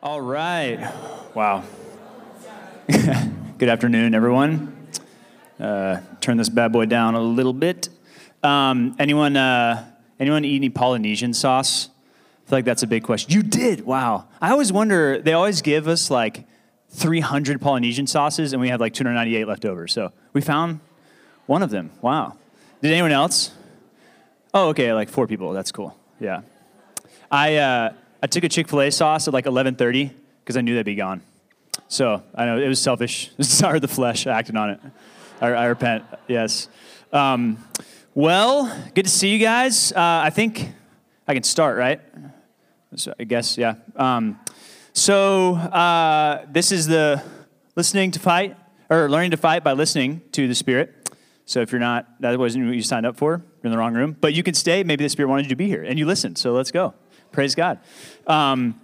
All right. Wow. Good afternoon, everyone. Uh, turn this bad boy down a little bit. Um, anyone, uh, anyone eat any Polynesian sauce? I feel like that's a big question. You did? Wow. I always wonder, they always give us like 300 Polynesian sauces, and we have like 298 left over. So we found one of them. Wow. Did anyone else? Oh, okay, like four people. That's cool. Yeah. I, uh, I took a Chick fil A sauce at like 1130 because I knew they'd be gone. So I know it was selfish. Sorry, of the flesh. I acted on it. I, I repent. Yes. Um, well, good to see you guys. Uh, I think I can start, right? So I guess, yeah. Um, so uh, this is the listening to fight, or learning to fight by listening to the Spirit. So if you're not, that wasn't what you signed up for, you're in the wrong room. But you can stay. Maybe the Spirit wanted you to be here, and you listened. So let's go. Praise God. Um,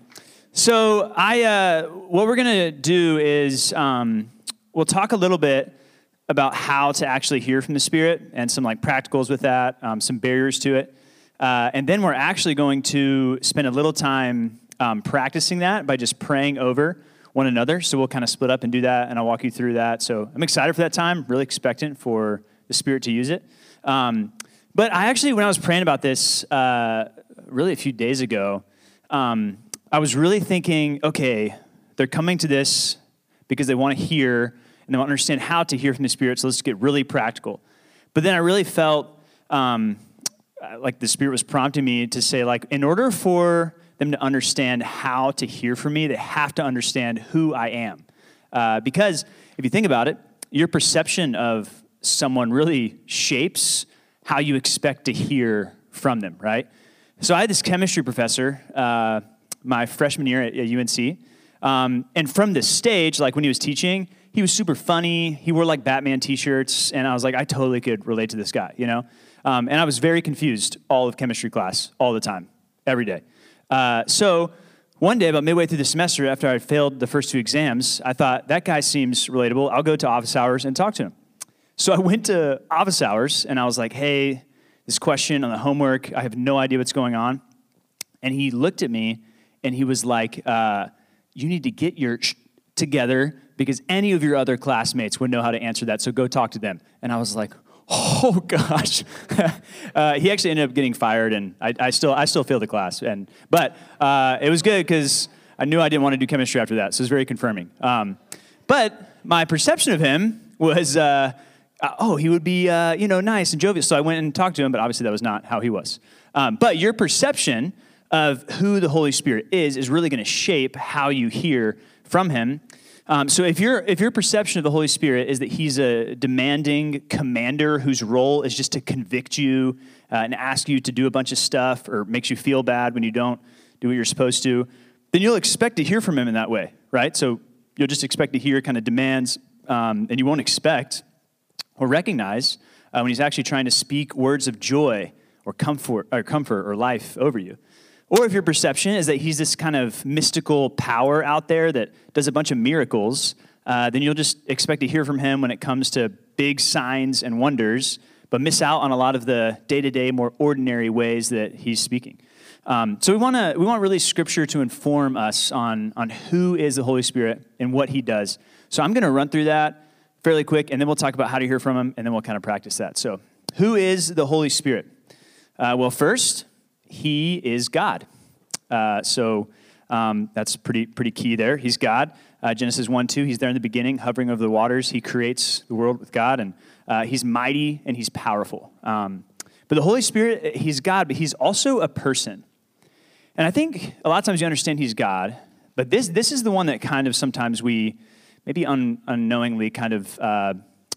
so I, uh, what we're gonna do is um, we'll talk a little bit about how to actually hear from the Spirit and some like practicals with that, um, some barriers to it. Uh, and then we're actually going to spend a little time um, practicing that by just praying over one another. So we'll kind of split up and do that, and I'll walk you through that. So I'm excited for that time, really expectant for the Spirit to use it. Um, but I actually, when I was praying about this uh, really a few days ago, um, I was really thinking, okay, they're coming to this because they want to hear and they want to understand how to hear from the Spirit. So let's get really practical. But then I really felt um, like the Spirit was prompting me to say, like, in order for them to understand how to hear from me, they have to understand who I am. Uh, because if you think about it, your perception of someone really shapes how you expect to hear from them, right? So I had this chemistry professor uh, my freshman year at, at UNC. Um, and from the stage, like when he was teaching, he was super funny. He wore like Batman t-shirts, and I was like, I totally could relate to this guy, you know. Um, and I was very confused all of chemistry class, all the time, every day. Uh, so one day, about midway through the semester, after I failed the first two exams, I thought that guy seems relatable. I'll go to office hours and talk to him. So I went to office hours, and I was like, Hey, this question on the homework, I have no idea what's going on. And he looked at me, and he was like, uh, "You need to get your." Sh- together because any of your other classmates would know how to answer that. So go talk to them. And I was like, oh gosh. uh, he actually ended up getting fired, and I, I, still I still failed the class. And but uh, it was good because I knew I didn't want to do chemistry after that. So it was very confirming. Um, but my perception of him was. Uh, uh oh, he would be, uh, you know, nice and jovial. So I went and talked to him, but obviously that was not how he was. Um, but your perception of who the Holy Spirit is is really going to shape how you hear from him. Um, so if your if your perception of the Holy Spirit is that he's a demanding commander whose role is just to convict you uh, and ask you to do a bunch of stuff or makes you feel bad when you don't do what you're supposed to, then you'll expect to hear from him in that way, right? So you'll just expect to hear kind of demands, um, and you won't expect or recognize uh, when he's actually trying to speak words of joy or comfort or comfort or life over you. Or if your perception is that he's this kind of mystical power out there that does a bunch of miracles, uh, then you'll just expect to hear from him when it comes to big signs and wonders, but miss out on a lot of the day to day, more ordinary ways that he's speaking. Um, so we want to we want really Scripture to inform us on on who is the Holy Spirit and what He does. So I'm going to run through that fairly quick, and then we'll talk about how to hear from Him, and then we'll kind of practice that. So, who is the Holy Spirit? Uh, well, first, he is God. Uh, so um, that's pretty, pretty key there. He's God. Uh, Genesis 1 2, he's there in the beginning, hovering over the waters. He creates the world with God, and uh, he's mighty and he's powerful. Um, but the Holy Spirit, he's God, but he's also a person. And I think a lot of times you understand he's God, but this, this is the one that kind of sometimes we maybe un, unknowingly kind of uh,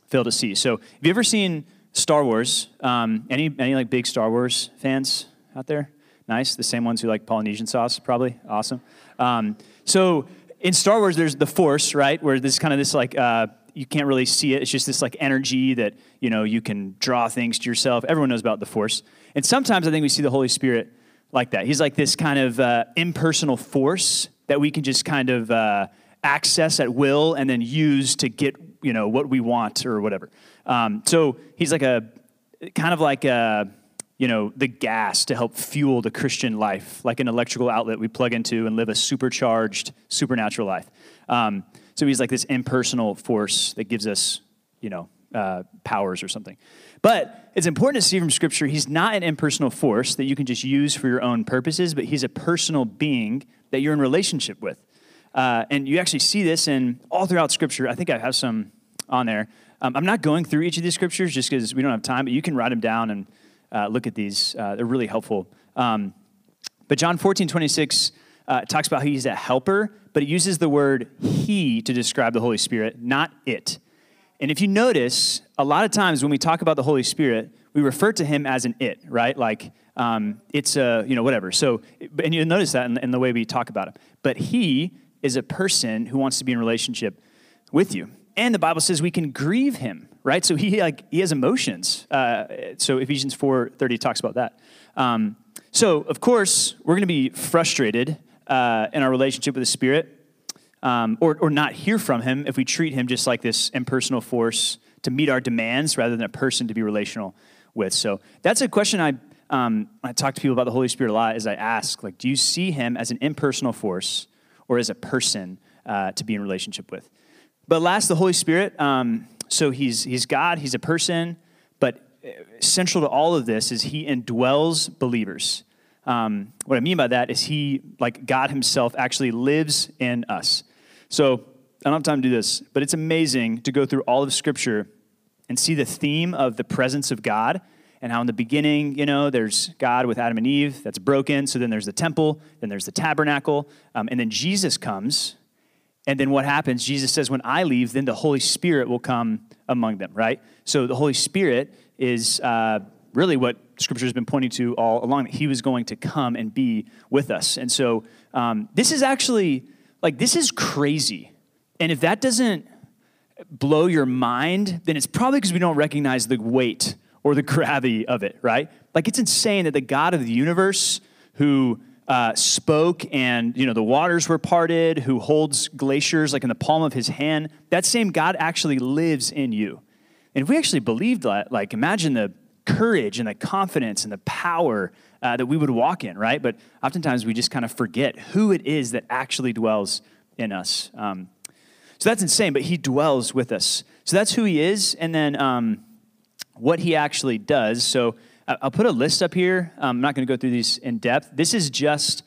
fail to see. So, have you ever seen Star Wars? Um, any, any like big Star Wars fans? out there? Nice. The same ones who like Polynesian sauce, probably. Awesome. Um, so in Star Wars, there's the Force, right? Where there's kind of this like, uh, you can't really see it. It's just this like energy that, you know, you can draw things to yourself. Everyone knows about the Force. And sometimes I think we see the Holy Spirit like that. He's like this kind of uh, impersonal force that we can just kind of uh, access at will and then use to get, you know, what we want or whatever. Um, so he's like a, kind of like a, you know, the gas to help fuel the Christian life, like an electrical outlet we plug into and live a supercharged, supernatural life. Um, so he's like this impersonal force that gives us, you know, uh, powers or something. But it's important to see from Scripture, he's not an impersonal force that you can just use for your own purposes, but he's a personal being that you're in relationship with. Uh, and you actually see this in all throughout Scripture. I think I have some on there. Um, I'm not going through each of these scriptures just because we don't have time, but you can write them down and uh, look at these. Uh, they're really helpful. Um, but John 14, 26 uh, talks about how he's a helper, but it uses the word he to describe the Holy Spirit, not it. And if you notice, a lot of times when we talk about the Holy Spirit, we refer to him as an it, right? Like um, it's a, you know, whatever. So, and you notice that in, in the way we talk about him. But he is a person who wants to be in relationship with you. And the Bible says we can grieve him, right? So he like he has emotions. Uh, so Ephesians four thirty talks about that. Um, so of course we're going to be frustrated uh, in our relationship with the Spirit, um, or or not hear from Him if we treat Him just like this impersonal force to meet our demands rather than a person to be relational with. So that's a question I um, I talk to people about the Holy Spirit a lot. Is I ask like, do you see Him as an impersonal force or as a person uh, to be in relationship with? But last, the Holy Spirit. Um, so he's, he's God, he's a person, but uh, central to all of this is he indwells believers. Um, what I mean by that is he, like God himself, actually lives in us. So I don't have time to do this, but it's amazing to go through all of Scripture and see the theme of the presence of God and how in the beginning, you know, there's God with Adam and Eve that's broken. So then there's the temple, then there's the tabernacle, um, and then Jesus comes and then what happens? Jesus says, When I leave, then the Holy Spirit will come among them, right? So the Holy Spirit is uh, really what Scripture has been pointing to all along that He was going to come and be with us. And so um, this is actually, like, this is crazy. And if that doesn't blow your mind, then it's probably because we don't recognize the weight or the gravity of it, right? Like, it's insane that the God of the universe, who uh, spoke and you know the waters were parted who holds glaciers like in the palm of his hand that same god actually lives in you. And if we actually believed that like imagine the courage and the confidence and the power uh, that we would walk in right? But oftentimes we just kind of forget who it is that actually dwells in us. Um, so that's insane but he dwells with us. So that's who he is. And then um, what he actually does so I'll put a list up here. I'm not going to go through these in depth. This is just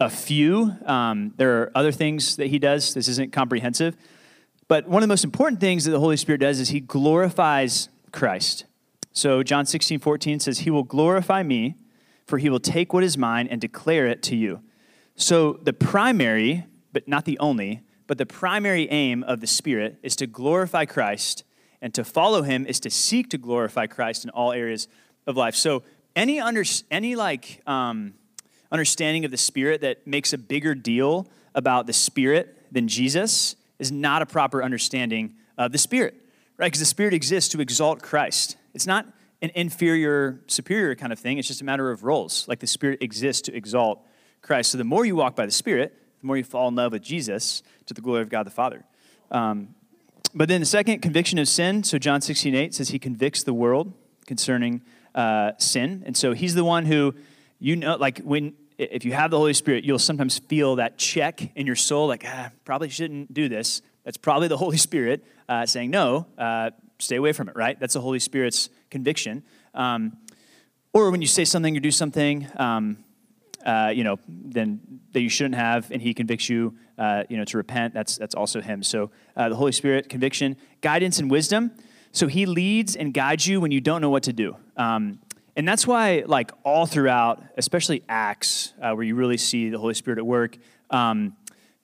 a few. Um, there are other things that he does. This isn't comprehensive. But one of the most important things that the Holy Spirit does is he glorifies Christ. So John 16, 14 says, He will glorify me, for he will take what is mine and declare it to you. So the primary, but not the only, but the primary aim of the Spirit is to glorify Christ, and to follow him is to seek to glorify Christ in all areas of life. So any under, any like um, understanding of the Spirit that makes a bigger deal about the Spirit than Jesus is not a proper understanding of the Spirit, right? Because the Spirit exists to exalt Christ. It's not an inferior, superior kind of thing. It's just a matter of roles. Like the Spirit exists to exalt Christ. So the more you walk by the Spirit, the more you fall in love with Jesus to the glory of God the Father. Um, but then the second, conviction of sin. So John 16, 8 says he convicts the world concerning uh, sin. And so he's the one who, you know, like when, if you have the Holy Spirit, you'll sometimes feel that check in your soul, like, ah, probably shouldn't do this. That's probably the Holy Spirit uh, saying, no, uh, stay away from it, right? That's the Holy Spirit's conviction. Um, or when you say something or do something, um, uh, you know, then that you shouldn't have, and He convicts you, uh, you know, to repent. That's that's also Him. So uh, the Holy Spirit, conviction, guidance, and wisdom. So he leads and guides you when you don't know what to do. Um, and that's why, like, all throughout, especially Acts, uh, where you really see the Holy Spirit at work, um,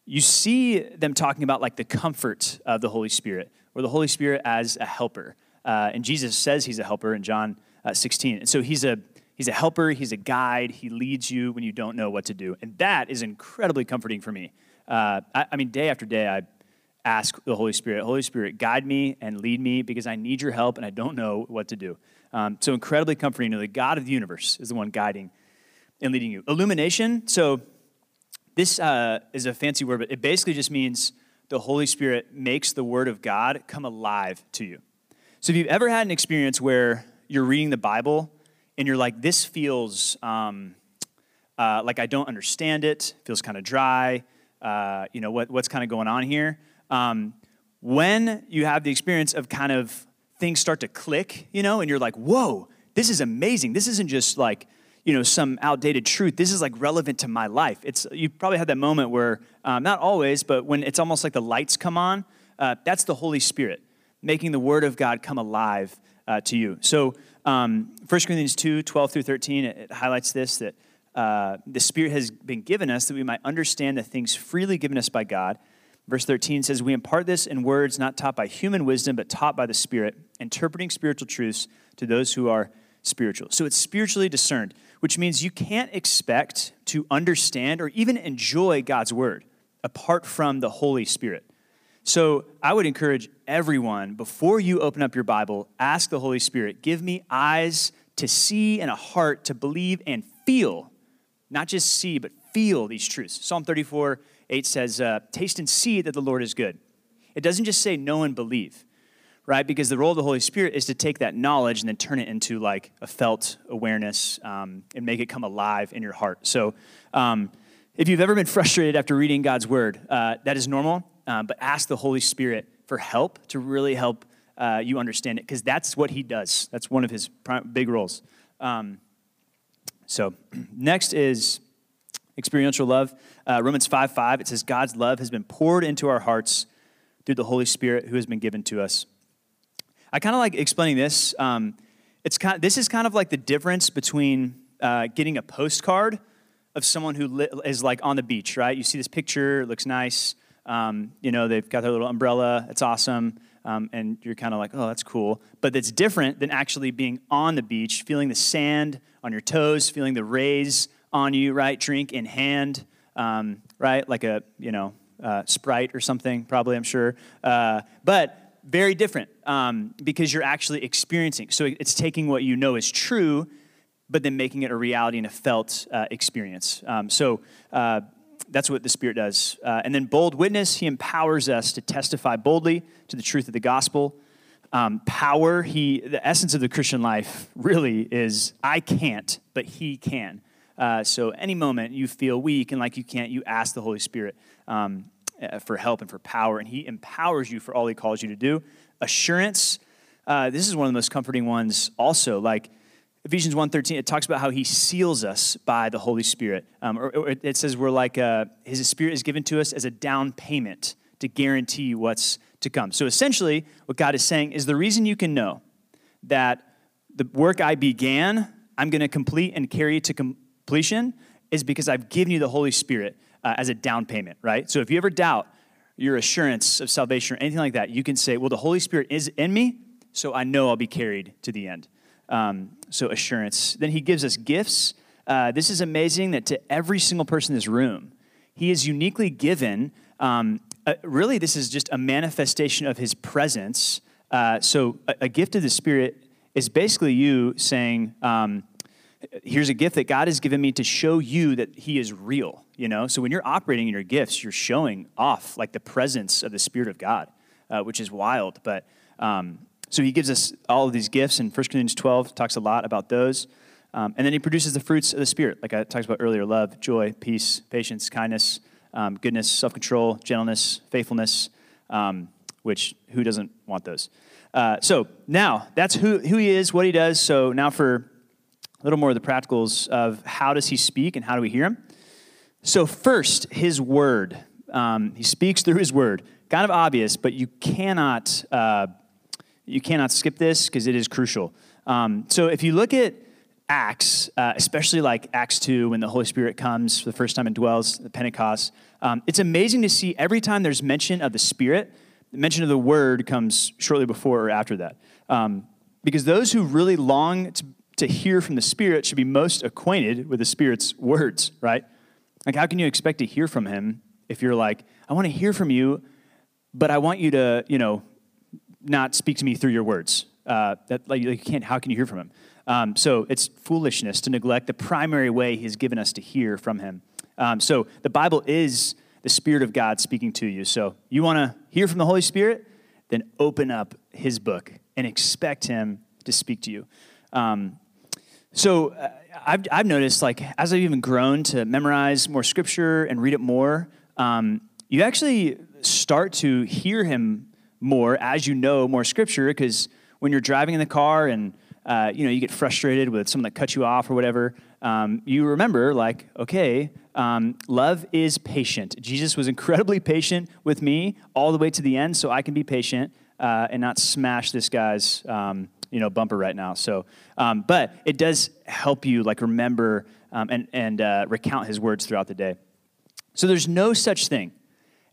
you see them talking about, like, the comfort of the Holy Spirit, or the Holy Spirit as a helper. Uh, and Jesus says he's a helper in John uh, 16. And so he's a, he's a helper, he's a guide, he leads you when you don't know what to do. And that is incredibly comforting for me. Uh, I, I mean, day after day, I ask the Holy Spirit, Holy Spirit, guide me and lead me because I need your help and I don't know what to do. Um, so incredibly comforting. You know, the God of the universe is the one guiding and leading you. Illumination. So this uh, is a fancy word, but it basically just means the Holy Spirit makes the Word of God come alive to you. So if you've ever had an experience where you're reading the Bible and you're like, this feels um, uh, like I don't understand it, feels kind of dry, uh, you know, what, what's kind of going on here. Um, when you have the experience of kind of things start to click, you know, and you're like, whoa, this is amazing. This isn't just like, you know, some outdated truth. This is like relevant to my life. It's you probably had that moment where, um, not always, but when it's almost like the lights come on. Uh, that's the Holy Spirit making the Word of God come alive uh, to you. So, um, 1 Corinthians 2 12 through 13, it, it highlights this that uh, the Spirit has been given us that we might understand the things freely given us by God. Verse 13 says, We impart this in words not taught by human wisdom, but taught by the Spirit, interpreting spiritual truths to those who are spiritual. So it's spiritually discerned, which means you can't expect to understand or even enjoy God's word apart from the Holy Spirit. So I would encourage everyone, before you open up your Bible, ask the Holy Spirit, give me eyes to see and a heart to believe and feel, not just see, but feel these truths. Psalm 34 8 says, uh, Taste and see that the Lord is good. It doesn't just say know and believe, right? Because the role of the Holy Spirit is to take that knowledge and then turn it into like a felt awareness um, and make it come alive in your heart. So, um, if you've ever been frustrated after reading God's word, uh, that is normal, um, but ask the Holy Spirit for help to really help uh, you understand it, because that's what He does. That's one of His big roles. Um, so, next is experiential love. Uh, Romans 5 5, it says, God's love has been poured into our hearts through the Holy Spirit who has been given to us. I kind of like explaining this. Um, it's kind this is kind of like the difference between uh, getting a postcard of someone who li- is like on the beach, right? You see this picture, it looks nice. Um, you know, they've got their little umbrella, it's awesome. Um, and you're kind of like, oh, that's cool. But it's different than actually being on the beach, feeling the sand on your toes, feeling the rays on you, right? Drink in hand, um, right? Like a, you know, uh, Sprite or something, probably, I'm sure. Uh, but very different um, because you're actually experiencing. So it's taking what you know is true, but then making it a reality and a felt uh, experience. Um, so uh, that's what the Spirit does. Uh, and then bold witness, He empowers us to testify boldly to the truth of the gospel. Um, power, he, the essence of the Christian life really is I can't, but He can. Uh, so any moment you feel weak and like you can't, you ask the Holy Spirit um, uh, for help and for power, and He empowers you for all He calls you to do. Assurance, uh, this is one of the most comforting ones also. Like Ephesians 1.13, it talks about how He seals us by the Holy Spirit. Um, or, or, it says we're like, uh, His Spirit is given to us as a down payment to guarantee what's to come. So essentially, what God is saying is the reason you can know that the work I began, I'm going to complete and carry to completion completion is because I've given you the Holy Spirit uh, as a down payment, right? So if you ever doubt your assurance of salvation or anything like that, you can say, well, the Holy Spirit is in me, so I know I'll be carried to the end. Um, so assurance. Then he gives us gifts. Uh, this is amazing that to every single person in this room, he is uniquely given. Um, really, this is just a manifestation of his presence. Uh, so a, a, gift of the Spirit is basically you saying, um, here's a gift that God has given me to show you that He is real, you know? So when you're operating in your gifts, you're showing off like the presence of the Spirit of God, uh, which is wild. But um, so He gives us all of these gifts, and 1 Corinthians 12 talks a lot about those. Um, and then He produces the fruits of the Spirit, like I talked about earlier love, joy, peace, patience, kindness, um, goodness, self control, gentleness, faithfulness, um, which who doesn't want those? Uh, so now that's who, who he is, what he does. So now for a little more of the practicals of how does he speak and how do we hear him. So first, his word. Um, he speaks through his word. Kind of obvious, but you cannot uh, you cannot skip this because it is crucial. Um, so if you look at Acts, uh, especially like Acts 2, when the Holy Spirit comes for the first time and dwells at Pentecost, um, it's amazing to see every time there's mention of the Spirit, the mention of the Word comes shortly before or after that. Um, because those who really long to to hear from the Spirit should be most acquainted with the Spirit's words, right? Like, how can you expect to hear from Him if you're like, I want to hear from you, but I want you to, you know, not speak to me through your words? Uh, that like you can't. How can you hear from Him? Um, so it's foolishness to neglect the primary way He's given us to hear from Him. Um, so the Bible is the Spirit of God speaking to you. So you want to hear from the Holy Spirit, then open up His book and expect Him to speak to you. Um, so uh, I've, I've noticed, like, as I've even grown to memorize more scripture and read it more, um, you actually start to hear him more as you know more scripture because when you're driving in the car and uh, you know you get frustrated with someone that cuts you off or whatever um, you remember like okay um, love is patient. Jesus was incredibly patient with me all the way to the end so i can be patient uh, and not smash this guy's um, you know bumper right now. So um, but it does help you like remember um, and, and uh, recount his words throughout the day. So there's no such thing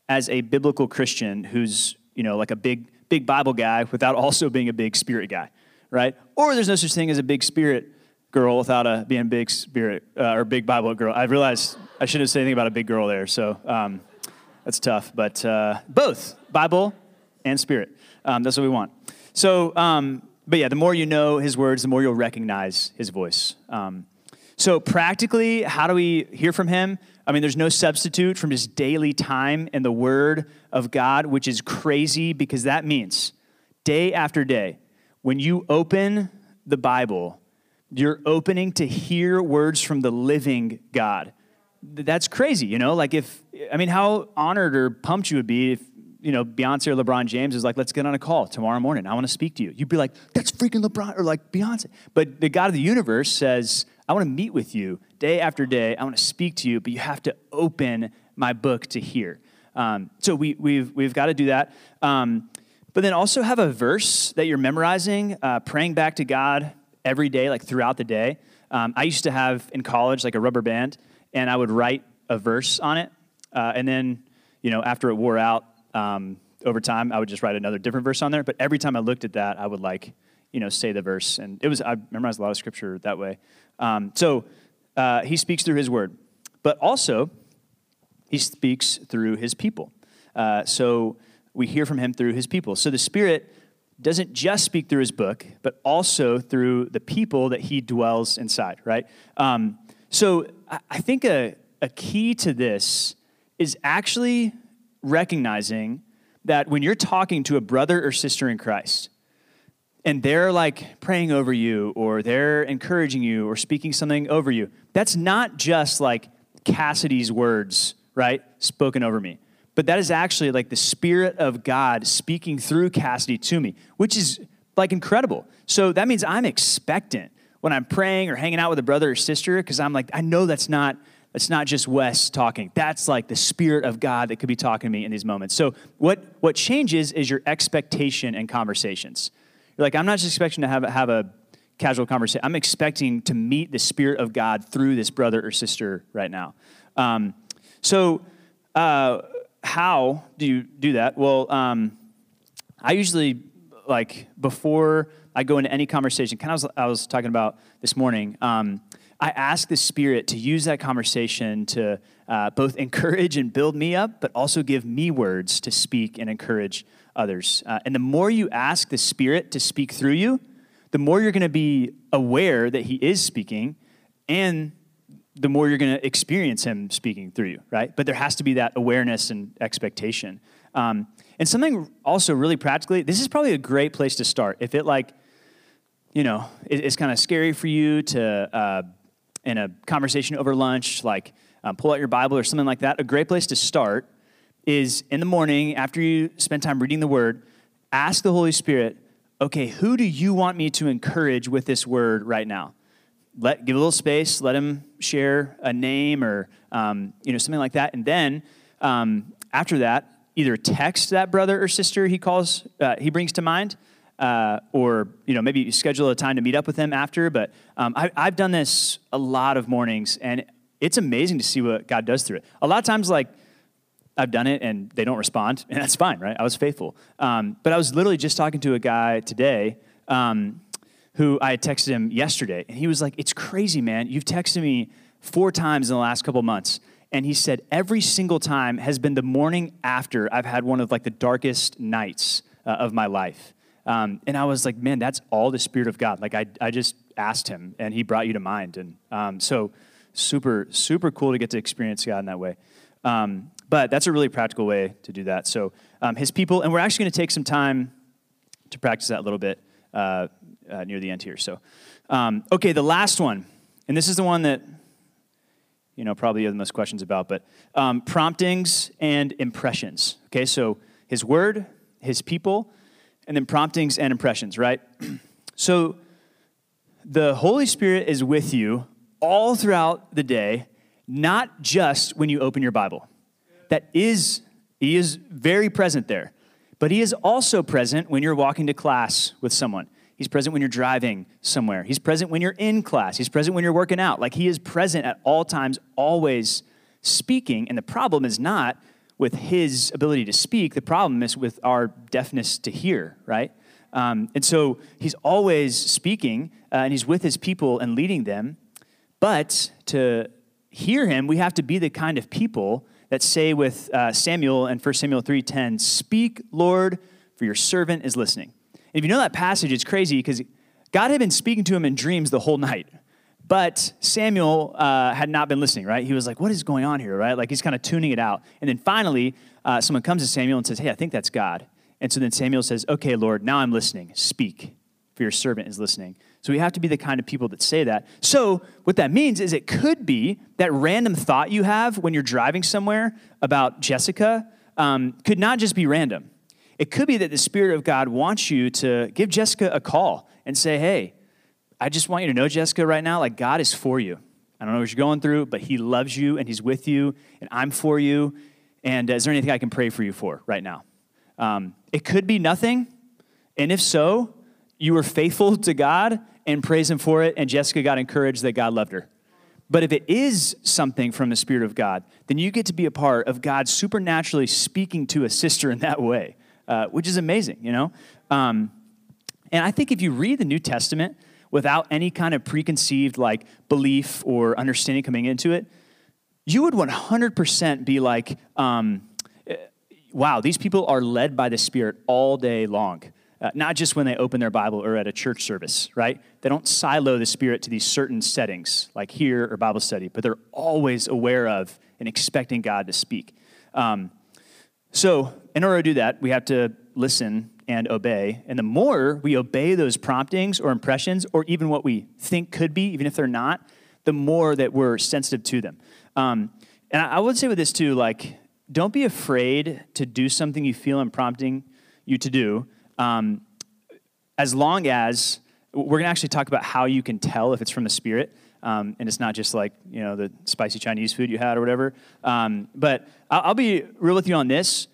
as a biblical Christian who's, you know, like a big, big Bible guy without also being a big spirit guy, right? Or there's no such thing as a big spirit girl without a, being a big spirit uh, or big Bible girl. I realized I shouldn't say anything about a big girl there, so um, that's tough. But uh, both Bible and spirit. Um, that's what we want. So, um, but yeah, the more you know his words, the more you'll recognize his voice. Um, so, practically, how do we hear from him? I mean, there's no substitute from just daily time in the Word of God, which is crazy because that means day after day, when you open the Bible, you're opening to hear words from the living God. That's crazy, you know? Like, if, I mean, how honored or pumped you would be if, you know, Beyonce or LeBron James is like, let's get on a call tomorrow morning. I want to speak to you. You'd be like, that's freaking LeBron or like Beyonce. But the God of the universe says, I want to meet with you day after day. I want to speak to you, but you have to open my book to hear. Um, so we, we've, we've got to do that. Um, but then also have a verse that you're memorizing, uh, praying back to God every day, like throughout the day. Um, I used to have in college like a rubber band, and I would write a verse on it. Uh, and then, you know, after it wore out um, over time, I would just write another different verse on there. But every time I looked at that, I would like, you know, say the verse. And it was, I memorized a lot of scripture that way. Um, so uh, he speaks through his word, but also he speaks through his people. Uh, so we hear from him through his people. So the Spirit doesn't just speak through his book, but also through the people that he dwells inside, right? Um, so I think a, a key to this is actually recognizing that when you're talking to a brother or sister in Christ, and they're like praying over you or they're encouraging you or speaking something over you, that's not just like Cassidy's words, right? Spoken over me. But that is actually like the Spirit of God speaking through Cassidy to me, which is like incredible. So that means I'm expectant when I'm praying or hanging out with a brother or sister, because I'm like, I know that's not that's not just Wes talking. That's like the Spirit of God that could be talking to me in these moments. So what what changes is your expectation and conversations. You're like, I'm not just expecting to have, have a casual conversation. I'm expecting to meet the Spirit of God through this brother or sister right now. Um, so, uh, how do you do that? Well, um, I usually, like, before I go into any conversation, kind of I was talking about this morning, um, I ask the Spirit to use that conversation to uh, both encourage and build me up, but also give me words to speak and encourage others. Uh, and the more you ask the Spirit to speak through you, the more you're going to be aware that He is speaking, and the more you're going to experience Him speaking through you, right? But there has to be that awareness and expectation. Um, and something also really practically, this is probably a great place to start. If it like, you know, it, it's kind of scary for you to, uh, in a conversation over lunch, like um, pull out your Bible or something like that, a great place to start is in the morning, after you spend time reading the word, ask the Holy Spirit, okay, who do you want me to encourage with this word right now? Let, give a little space, let him share a name or um, you know, something like that. And then um, after that, either text that brother or sister he calls, uh, he brings to mind, uh, or you know maybe schedule a time to meet up with them after. But um, I, have done this a lot of mornings, and it's amazing to see what God does through it. A lot of times, like I've done it and they don't respond, and that's fine, right? I was faithful. Um, but I was literally just talking to a guy today um, who I had texted him yesterday, and he was like, It's crazy, man. You've texted me four times in the last couple months. And he said, Every single time has been the morning after I've had one of like the darkest nights uh, of my life. Um, and I was like, Man, that's all the Spirit of God. Like, I, I just asked him, and he brought you to mind. And um, so, super, super cool to get to experience God in that way. Um, but that's a really practical way to do that. So um, his people, and we're actually going to take some time to practice that a little bit uh, uh, near the end here. So Um, okay, the last one, and this is the one that you know probably you have the most questions about, but um, promptings and impressions. Okay, so His Word, His people, and then promptings and impressions. Right. so the Holy Spirit is with you all throughout the day, not just when you open your Bible. That is, He is very present there. But He is also present when you're walking to class with someone. He's present when you're driving somewhere. He's present when you're in class. He's present when you're working out. Like He is present at all times, always speaking. And the problem is not with His ability to speak, the problem is with our deafness to hear, right? Um, and so He's always speaking, uh, and He's with His people and leading them. But to hear Him, we have to be the kind of people that say with uh, Samuel and 1 Samuel 3:10, "Speak, Lord, for your servant is listening." And if you know that passage, it's crazy because God had been speaking to him in dreams the whole night. But Samuel uh, had not been listening, right? He was like, What is going on here, right? Like he's kind of tuning it out. And then finally, uh, someone comes to Samuel and says, Hey, I think that's God. And so then Samuel says, Okay, Lord, now I'm listening. Speak, for your servant is listening. So we have to be the kind of people that say that. So what that means is it could be that random thought you have when you're driving somewhere about Jessica um, could not just be random. It could be that the Spirit of God wants you to give Jessica a call and say, Hey, I just want you to know, Jessica, right now, like God is for you. I don't know what you're going through, but He loves you and He's with you, and I'm for you. And is there anything I can pray for you for right now? Um, it could be nothing. And if so, you were faithful to God and praise Him for it, and Jessica got encouraged that God loved her. But if it is something from the Spirit of God, then you get to be a part of God supernaturally speaking to a sister in that way, uh, which is amazing, you know? Um, and I think if you read the New Testament without any kind of preconceived like belief or understanding coming into it, you would 100% be like, um, wow, these people are led by the Spirit all day long. Uh, not just when they open their Bible or at a church service, right? They don't silo the Spirit to these certain settings, like here or Bible study, but they're always aware of and expecting God to speak. Um, so, in order to do that, we have to listen and obey. And the more we obey those promptings or impressions, or even what we think could be, even if they're not, the more that we're sensitive to them. Um, and I, I would say with this too, like, don't be afraid to do something you feel I'm prompting you to do um, as long as we're going to actually talk about how you can tell if it's from the Spirit. Um, and it's not just like you know the spicy Chinese food you had or whatever. Um, but I'll, I'll, be real with you on this.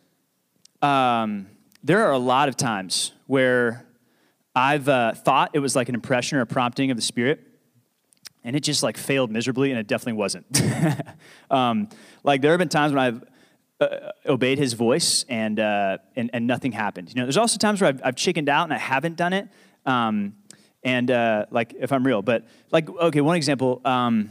Um, there are a lot of times where I've uh, thought it was like an impression or a prompting of the Spirit, and it just like failed miserably, and it definitely wasn't. Um, like there have been times when I've uh, obeyed his voice and, uh, and, and nothing happened. You know, there's also times where I've, I've chickened out and I haven't done it. Um, and uh, like, if I'm real, but like, okay, one example, um,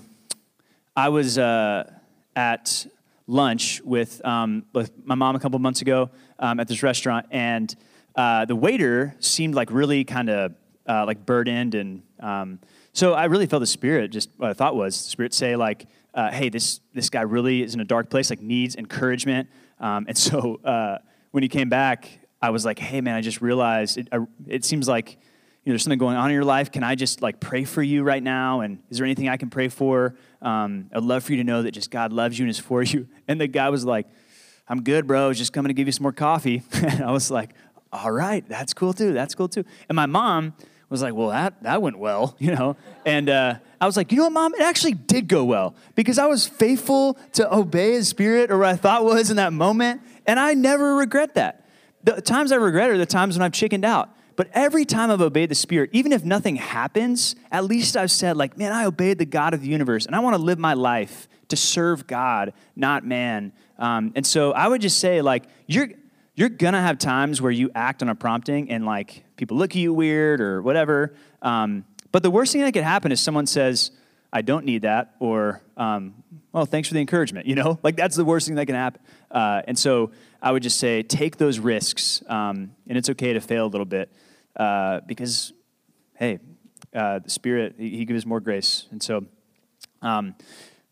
I was uh, at lunch with, um, with my mom a couple months ago um, at this restaurant, and uh, the waiter seemed like really kind of uh, like burdened. And um, so I really felt the spirit, just what I thought was the spirit say, like, uh, hey, this, this guy really is in a dark place, like needs encouragement. Um, and so uh, when he came back, I was like, hey, man, I just realized it, I, it seems like you know, there's something going on in your life. Can I just like pray for you right now? And is there anything I can pray for? Um, I'd love for you to know that just God loves you and is for you. And the guy was like, I'm good, bro. I was just coming to give you some more coffee. and I was like, all right, that's cool too. That's cool too. And my mom was like, well, that, that went well, you know? And uh, I was like, you know what, mom? It actually did go well because I was faithful to obey his spirit or what I thought was in that moment. And I never regret that. The times I regret are the times when I've chickened out. But every time I've obeyed the Spirit, even if nothing happens, at least I've said, like, man, I obeyed the God of the universe, and I want to live my life to serve God, not man. Um, and so I would just say, like, you're you're gonna have times where you act on a prompting and like people look at you weird or whatever. Um, but the worst thing that could happen is someone says, I don't need that, or, um, well, thanks for the encouragement, you know? Like, that's the worst thing that can happen. Uh, and so I would just say, take those risks, um, and it's okay to fail a little bit uh, because, hey, uh, the Spirit, He gives more grace. And so, um,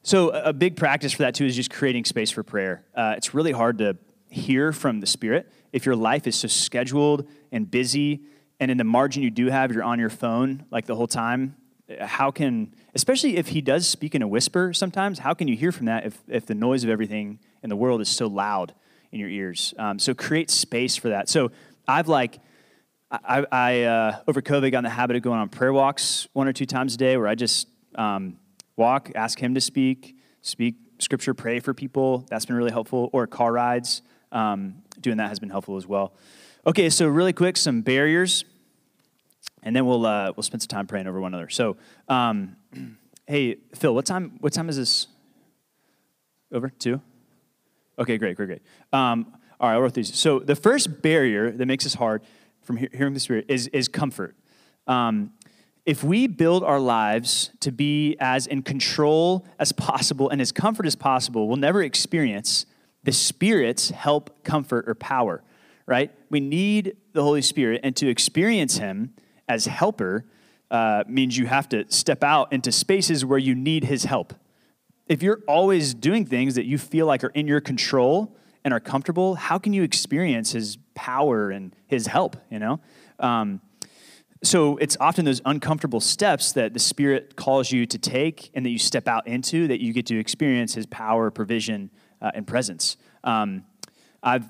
so a big practice for that too is just creating space for prayer. Uh, it's really hard to hear from the Spirit if your life is so scheduled and busy, and in the margin you do have, you're on your phone like the whole time. how can, especially if he does speak in a whisper sometimes, how can you hear from that if, if the noise of everything in the world is so loud in your ears? Um, so create space for that. So I've like, I, I uh, over COVID got in the habit of going on prayer walks one or two times a day where I just um, walk, ask him to speak, speak scripture, pray for people. That's been really helpful. Or car rides, um, doing that has been helpful as well. Okay, so really quick, some barriers, and then we'll uh, we'll spend some time praying over one another. So, um, hey, Phil, what time what time is this? Over two. Okay, great, great, great. Um, all right, I wrote these. So the first barrier that makes us hard from hearing the Spirit is is comfort. Um, if we build our lives to be as in control as possible and as comfort as possible, we'll never experience the Spirit's help, comfort, or power, right? We need the Holy Spirit, and to experience Him as helper uh, means you have to step out into spaces where you need His help. If you're always doing things that you feel like are in your control and are comfortable, how can you experience His power and His help, you know? Um, so it's often those uncomfortable steps that the Spirit calls you to take and that you step out into that you get to experience His power, provision, uh, and presence. Um, I've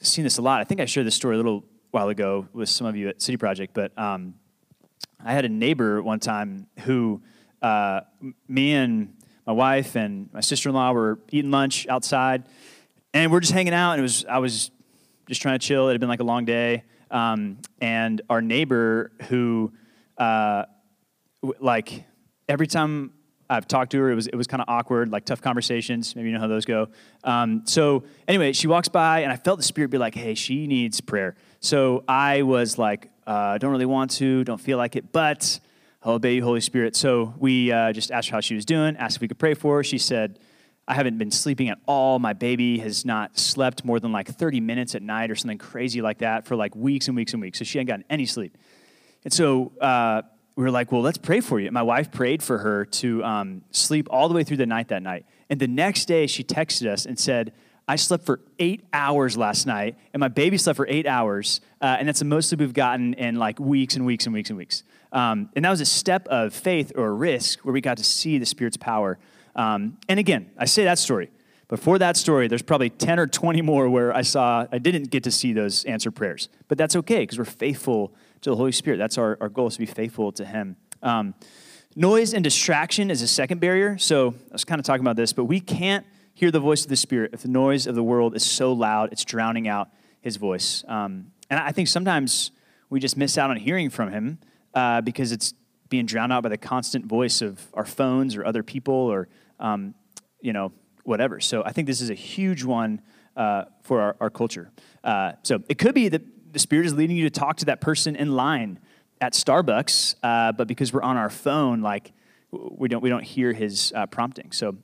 seen this a lot. I think I shared this story a little while ago with some of you at City Project, but um, I had a neighbor one time who uh, me and my wife and my sister-in-law were eating lunch outside, and we're just hanging out. And it was I was just trying to chill. It had been like a long day. Um, and our neighbor, who, uh, w- like, every time I've talked to her, it was, it was kind of awkward, like tough conversations. Maybe you know how those go. Um, so, anyway, she walks by, and I felt the Spirit be like, hey, she needs prayer. So I was like, uh, don't really want to, don't feel like it, but I'll obey you, Holy Spirit. So we uh, just asked her how she was doing, asked if we could pray for her. She said, I haven't been sleeping at all. My baby has not slept more than like 30 minutes at night or something crazy like that for like weeks and weeks and weeks. So she hadn't gotten any sleep. And so uh, we were like, well, let's pray for you. And My wife prayed for her to um, sleep all the way through the night that night. And the next day, she texted us and said, I slept for eight hours last night, and my baby slept for eight hours, uh, and that's the most sleep we've gotten in like weeks and weeks and weeks and weeks. Um, and that was a step of faith or risk where we got to see the Spirit's power um, and again, I say that story. Before that story, there's probably 10 or 20 more where I saw, I didn't get to see those answered prayers. But that's okay because we're faithful to the Holy Spirit. That's our, our goal is to be faithful to Him. Um, noise and distraction is a second barrier. So I was kind of talking about this, but we can't hear the voice of the Spirit if the noise of the world is so loud, it's drowning out His voice. Um, and I think sometimes we just miss out on hearing from Him uh, because it's being drowned out by the constant voice of our phones or other people or um, you know, whatever. So I think this is a huge one uh, for our, our culture. Uh, so it could be that the Spirit is leading you to talk to that person in line at Starbucks, uh, but because we're on our phone, like we don't we don't hear His uh, prompting. So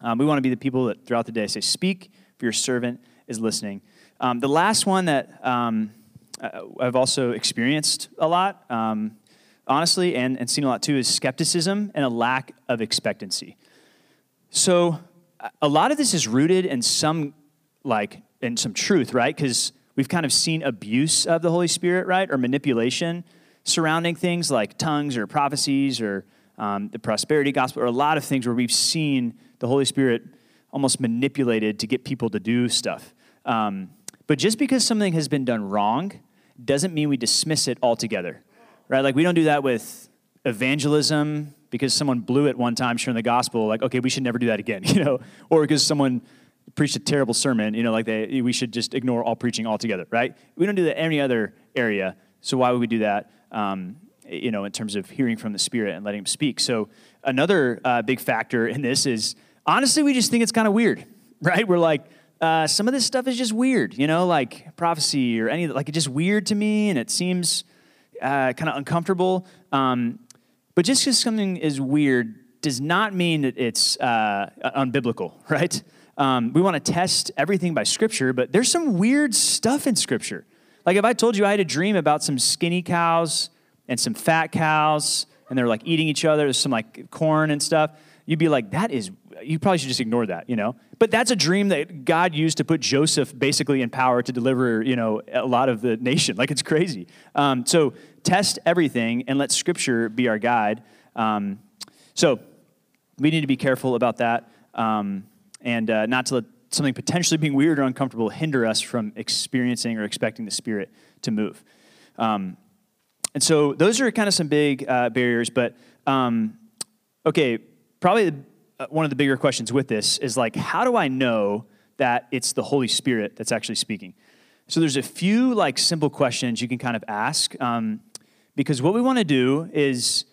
um, we want to be the people that throughout the day say, "Speak, for your servant is listening." Um, the last one that um, uh, I've also experienced a lot, um, honestly, and, and seen a lot too, is skepticism and a lack of expectancy. So a lot of this is rooted in some like in some truth, right? Because we've kind of seen abuse of the Holy Spirit, right, or manipulation surrounding things like tongues or prophecies or um, the prosperity gospel, or a lot of things where we've seen the Holy Spirit almost manipulated to get people to do stuff. Um, but just because something has been done wrong doesn't mean we dismiss it altogether, right? Like we don't do that with evangelism because someone blew it one time sharing the gospel, like, okay, we should never do that again, you know, or because someone preached a terrible sermon, you know, like they, we should just ignore all preaching altogether, right? We don't do that in any other area, so why would we do that? Um, you know, in terms of hearing from the Spirit and letting Him speak. So another uh, big factor in this is honestly, we just think it's kind of weird, right? We're like, uh, some of this stuff is just weird, you know, like prophecy or any like it's just weird to me, and it seems uh, kind of uncomfortable. Um, but just because something is weird does not mean that it's uh, unbiblical, right? Um, we want to test everything by Scripture, but there's some weird stuff in Scripture. Like if I told you I had a dream about some skinny cows and some fat cows, and they're like eating each other, there's some like corn and stuff, you'd be like, that is, you probably should just ignore that, you know? But that's a dream that God used to put Joseph basically in power to deliver, you know, a lot of the nation. Like it's crazy. Um, so test everything and let Scripture be our guide. Um, so we need to be careful about that um, and uh, not to let something potentially being weird or uncomfortable hinder us from experiencing or expecting the Spirit to move. Um, and so those are kind of some big uh, barriers, but um, okay, probably uh, one of the bigger questions with this is like, how do I know that it's the Holy Spirit that's actually speaking? So there's a few like simple questions you can kind of ask, um, because what we want to do is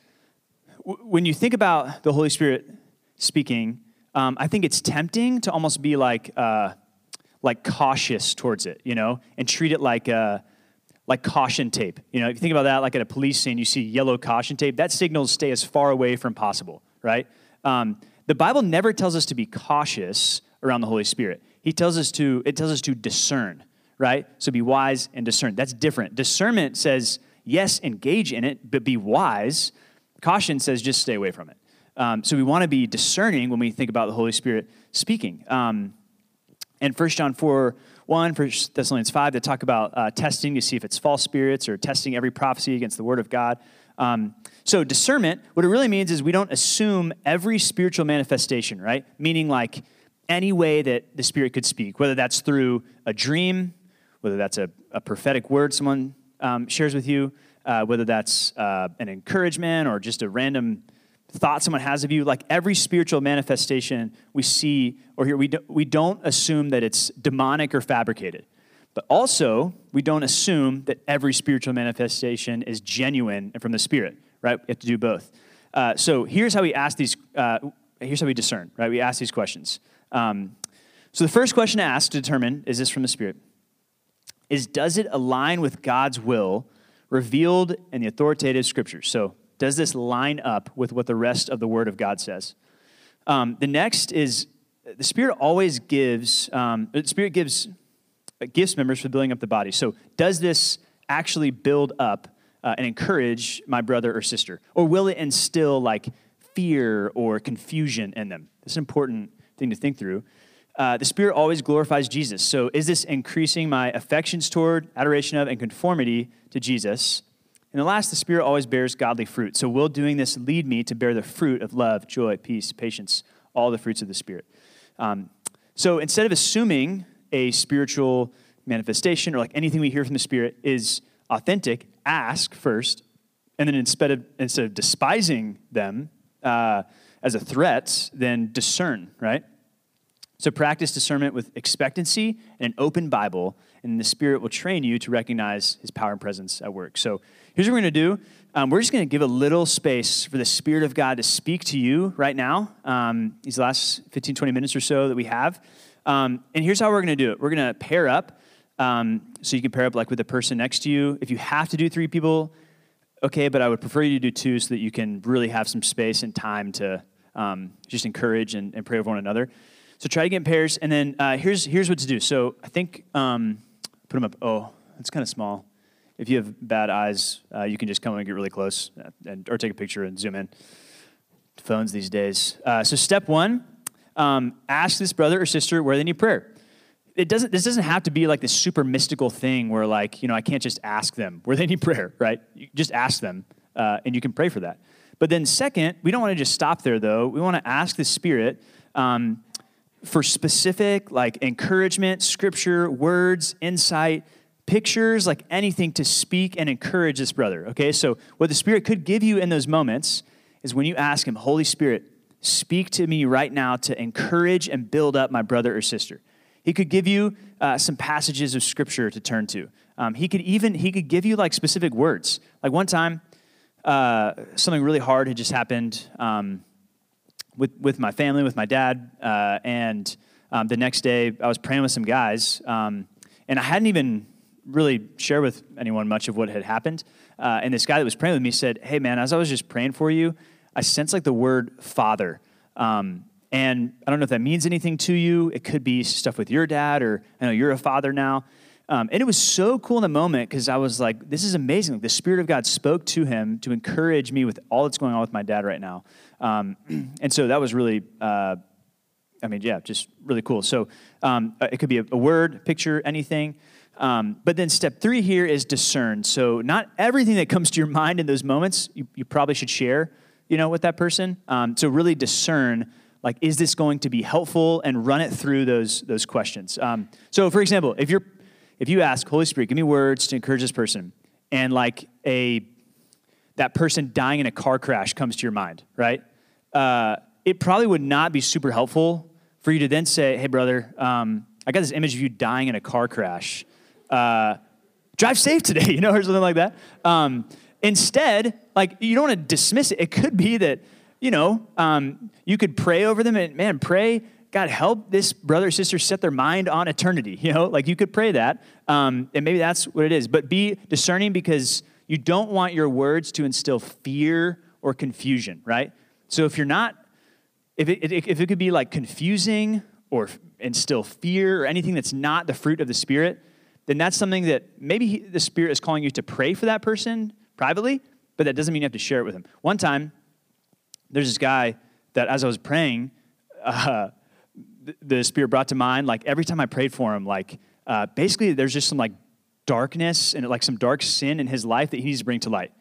w- when you think about the Holy Spirit speaking, um, I think it's tempting to almost be like uh, like cautious towards it, you know, and treat it like uh, like caution tape. You know, if you think about that, like at a police scene, you see yellow caution tape. That signals stay as far away from possible, right? Um, the Bible never tells us to be cautious around the Holy Spirit. He tells us to. It tells us to discern, right? So be wise and discern. That's different. Discernment says yes, engage in it, but be wise. Caution says just stay away from it. Um, so we want to be discerning when we think about the Holy Spirit speaking. Um, and 1 John 4 1, 1 Thessalonians 5, that talk about uh, testing to see if it's false spirits or testing every prophecy against the Word of God. Um, so, discernment, what it really means is we don't assume every spiritual manifestation, right? Meaning, like any way that the Spirit could speak, whether that's through a dream, whether that's a, a prophetic word someone um, shares with you, uh, whether that's uh, an encouragement or just a random thought someone has of you, like every spiritual manifestation we see or hear, we, do, we don't assume that it's demonic or fabricated. But also, we don't assume that every spiritual manifestation is genuine and from the Spirit, right? We have to do both. Uh, so here's how we ask these, uh, here's how we discern, right? We ask these questions. Um, so the first question to ask to determine is this from the Spirit? Is does it align with God's will revealed in the authoritative scriptures? So does this line up with what the rest of the Word of God says? Um, the next is the Spirit always gives, um, the Spirit gives uh, gifts members for building up the body. So, does this actually build up uh, and encourage my brother or sister? Or will it instill like fear or confusion in them? It's an important thing to think through. Uh, the Spirit always glorifies Jesus. So, is this increasing my affections toward, adoration of, and conformity to Jesus? And the last, the Spirit always bears godly fruit. So, will doing this lead me to bear the fruit of love, joy, peace, patience, all the fruits of the Spirit? Um, so, instead of assuming a spiritual manifestation or like anything we hear from the Spirit is authentic, ask first. And then instead of, instead of despising them uh, as a threat, then discern, right? So practice discernment with expectancy and an open Bible, and the Spirit will train you to recognize His power and presence at work. So here's what we're going to do. Um, we're just going to give a little space for the Spirit of God to speak to you right now, um, these last 15, 20 minutes or so that we have. Um, and here's how we're going to do it we're going to pair up. Um, so you can pair up like with the person next to you. If you have to do three people, okay, but I would prefer you to do two so that you can really have some space and time to um, just encourage and, and, pray with one another. So try to get in pairs, and then uh, here's here's what to do. So I think um, put them up. Oh, it's kind of small. If you have bad eyes, uh, you can just come and get really close, uh, and, or take a picture and zoom in. Phones these days. Uh, so step one, um, ask this brother or sister where they need prayer. It doesn't. This doesn't have to be like this super mystical thing where like you know I can't just ask them where they need prayer, right? You just ask them, uh, and you can pray for that. But then second, we don't want to just stop there though. We want to ask the Spirit. Um, for specific like encouragement, scripture, words, insight, pictures, like anything to speak and encourage this brother. Okay, so what the Spirit could give you in those moments is when you ask Him, Holy Spirit, speak to me right now to encourage and build up my brother or sister. He could give you uh, some passages of scripture to turn to. Um, he could even he could give you like specific words. Like one time, uh, something really hard had just happened. Um, with, with my family, with my dad. Uh, and um, the next day, I was praying with some guys. Um, and I hadn't even really share with anyone much of what had happened. Uh, and this guy that was praying with me said, Hey, man, as I was just praying for you, I sense like the word father. Um, and I don't know if that means anything to you. It could be stuff with your dad, or I know you're a father now. Um, and it was so cool in the moment because I was like, this is amazing. The Spirit of God spoke to him to encourage me with all that's going on with my dad right now. Um, and so that was really, uh, I mean, yeah, just really cool. So um, uh, it could be a, a word, picture, anything. Um, but then step three here is discern. So not everything that comes to your mind in those moments, you, you probably should share you know, with that person. Um, so really discern, like, is this going to be helpful, and run it through those those questions. Um, so, for example, if you're if you ask Holy Spirit, give me words to encourage this person, and like a that person dying in a car crash comes to your mind, right? Uh, it probably would not be super helpful for you to then say, "Hey, brother, um, I got this image of you dying in a car crash. Uh, drive safe today," you know, or something like that. Um, instead, like you don't want to dismiss it. It could be that you know um, you could pray over them and man, pray. God, help this brother or sister set their mind on eternity. You know, like you could pray that, um, and maybe that's what it is. But be discerning because you don't want your words to instill fear or confusion, right? So if you're not, if it, if it could be like confusing or instill fear or anything that's not the fruit of the Spirit, then that's something that maybe the Spirit is calling you to pray for that person privately, but that doesn't mean you have to share it with them. One time, there's this guy that as I was praying, uh, the, the Spirit brought to mind, like every time I prayed for him, like uh, basically there's just some like darkness and like some dark sin in his life that he needs to bring to light.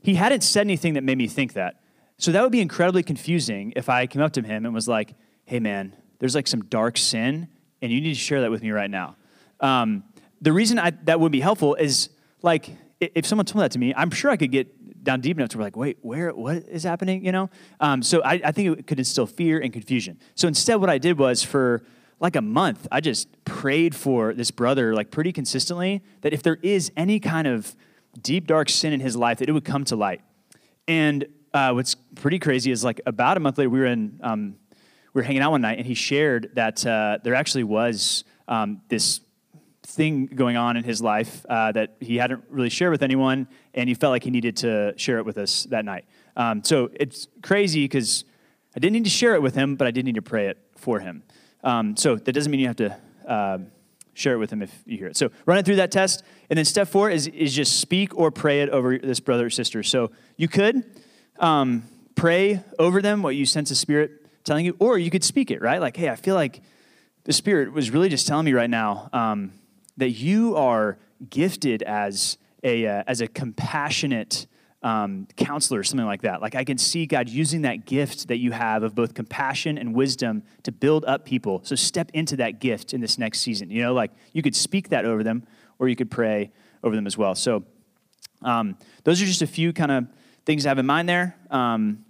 He hadn't said anything that made me think that. So that would be incredibly confusing if I came up to him and was like, hey man, there's like some dark sin and you need to share that with me right now. Um, the reason I, that would be helpful is like if someone told that to me, I'm sure I could get down deep enough to be like, wait, where, what is happening? You know? Um, so I, I think it could instill fear and confusion. So instead, what I did was for like a month, I just prayed for this brother, like pretty consistently, that if there is any kind of deep, dark sin in his life, that it would come to light. And uh, what's pretty crazy is like about a month later, we were in, um, we were hanging out one night, and he shared that uh, there actually was um, this thing going on in his life uh, that he hadn't really shared with anyone, and he felt like he needed to share it with us that night. Um, so it's crazy because I didn't need to share it with him, but I did need to pray it for him. Um, so that doesn't mean you have to uh, share it with him if you hear it. So running through that test. And then step four is, is just speak or pray it over this brother or sister. So you could um, pray over them what you sense the Spirit telling you, or you could speak it, right? Like, hey, I feel like the Spirit was really just telling me right now um, that you are gifted as a, uh, as a compassionate um, counselor, something like that. Like I can see God using that gift that you have of both compassion and wisdom to build up people. So step into that gift in this next season. You know, like you could speak that over them, or you could pray over them as well. So um, those are just a few kind of things I have in mind there. Um,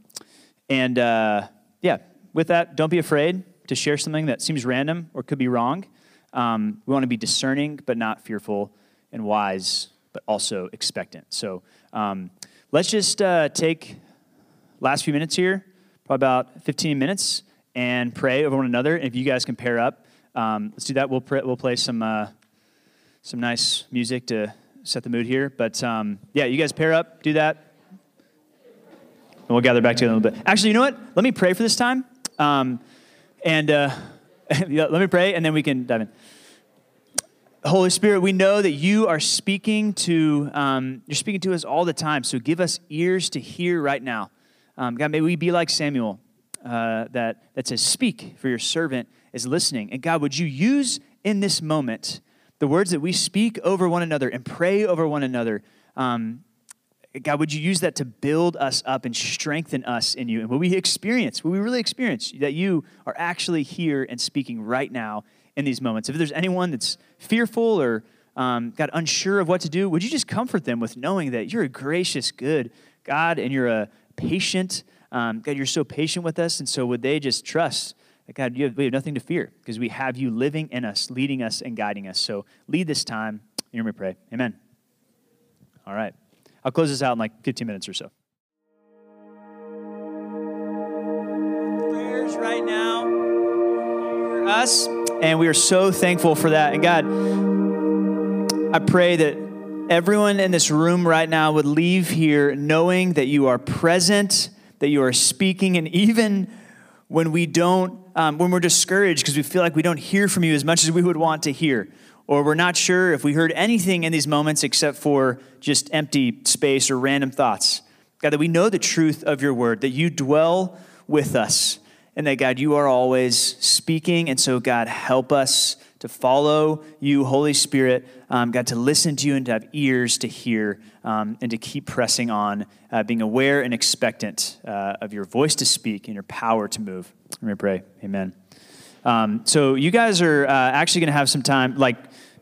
and uh, yeah, with that, don't be afraid to share something that seems random or could be wrong. Um, we want to be discerning, but not fearful, and wise, but also expectant. So um, Let's just uh, take last few minutes here, probably about 15 minutes, and pray over one another. And if you guys can pair up, um, let's do that. We'll, pray, we'll play some, uh, some nice music to set the mood here. But um, yeah, you guys pair up, do that. And we'll gather back together a little bit. Actually, you know what? Let me pray for this time. Um, and uh, let me pray, and then we can dive in. Holy Spirit, we know that you are speaking to um, you're speaking to us all the time. So give us ears to hear right now. Um, God, may we be like Samuel uh, that that says, "Speak, for your servant is listening." And God, would you use in this moment the words that we speak over one another and pray over one another? Um, God, would you use that to build us up and strengthen us in you? And what we experience, what we really experience, that you are actually here and speaking right now in these moments. If there's anyone that's fearful or um, got unsure of what to do, would you just comfort them with knowing that you're a gracious, good God and you're a patient, um, God, you're so patient with us. And so would they just trust that, God, have, we have nothing to fear because we have you living in us, leading us and guiding us. So lead this time. Hear me pray. Amen. All right. I'll close this out in like 15 minutes or so. Prayers right now for us and we are so thankful for that. And God, I pray that everyone in this room right now would leave here knowing that you are present, that you are speaking, and even when we don't, um, when we're discouraged because we feel like we don't hear from you as much as we would want to hear, or we're not sure if we heard anything in these moments except for just empty space or random thoughts. God, that we know the truth of your word, that you dwell with us and that, God, you are always speaking. And so, God, help us to follow you, Holy Spirit, um, God, to listen to you and to have ears to hear um, and to keep pressing on, uh, being aware and expectant uh, of your voice to speak and your power to move. Let me pray. Amen. Um, so, you guys are uh, actually going to have some time, like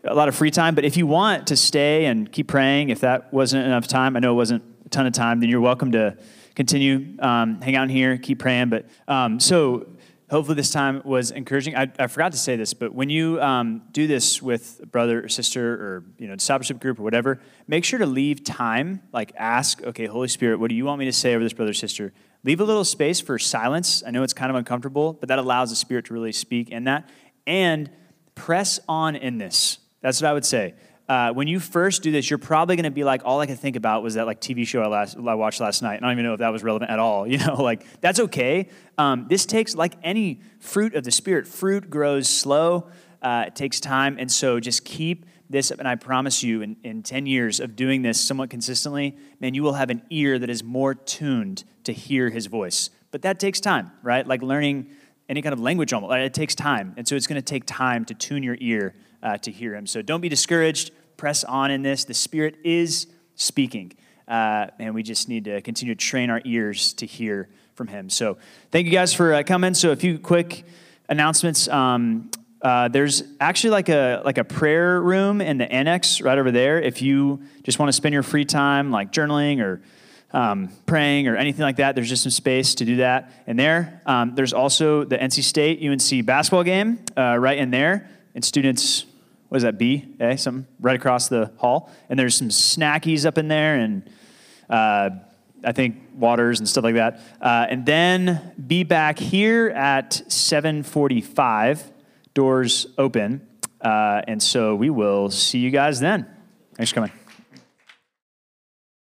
a lot of free time, but if you want to stay and keep praying, if that wasn't enough time, I know it wasn't a ton of time, then you're welcome to continue, um, hang out here, keep praying. But um, so, hopefully this time was encouraging. I, I forgot to say this, but when you um, do this with a brother or sister or you know discipleship group or whatever, make sure to leave time. Like ask, okay, Holy Spirit, what do you want me to say over this brother or sister? Leave a little space for silence. I know it's kind of uncomfortable, but that allows the Spirit to really speak in that. And press on in this. That's what I would say. Uh, when you first do this, you're probably going to be like, all I could think about was that like TV show I, last, I watched last night. I don't even know if that was relevant at all. You know, like that's okay. Um, this takes like any fruit of the spirit. Fruit grows slow. Uh, it takes time, and so just keep this. Up. And I promise you, in, in 10 years of doing this somewhat consistently, man, you will have an ear that is more tuned to hear His voice. But that takes time, right? Like learning any kind of language almost. It takes time, and so it's going to take time to tune your ear uh, to hear him. So don't be discouraged. Press on in this. The Spirit is speaking, uh, and we just need to continue to train our ears to hear from him. So thank you guys for uh, coming. So a few quick announcements. Um, uh, there's actually like a like a prayer room in the annex right over there. If you just want to spend your free time like journaling or um, praying or anything like that, there's just some space to do that in there. Um, there's also the NC State UNC basketball game uh, right in there, and students what is that, B, A, something right across the hall. And there's some snackies up in there and uh, I think waters and stuff like that. Uh, and then be back here at 745, doors open. Uh, and so we will see you guys then. Thanks for coming.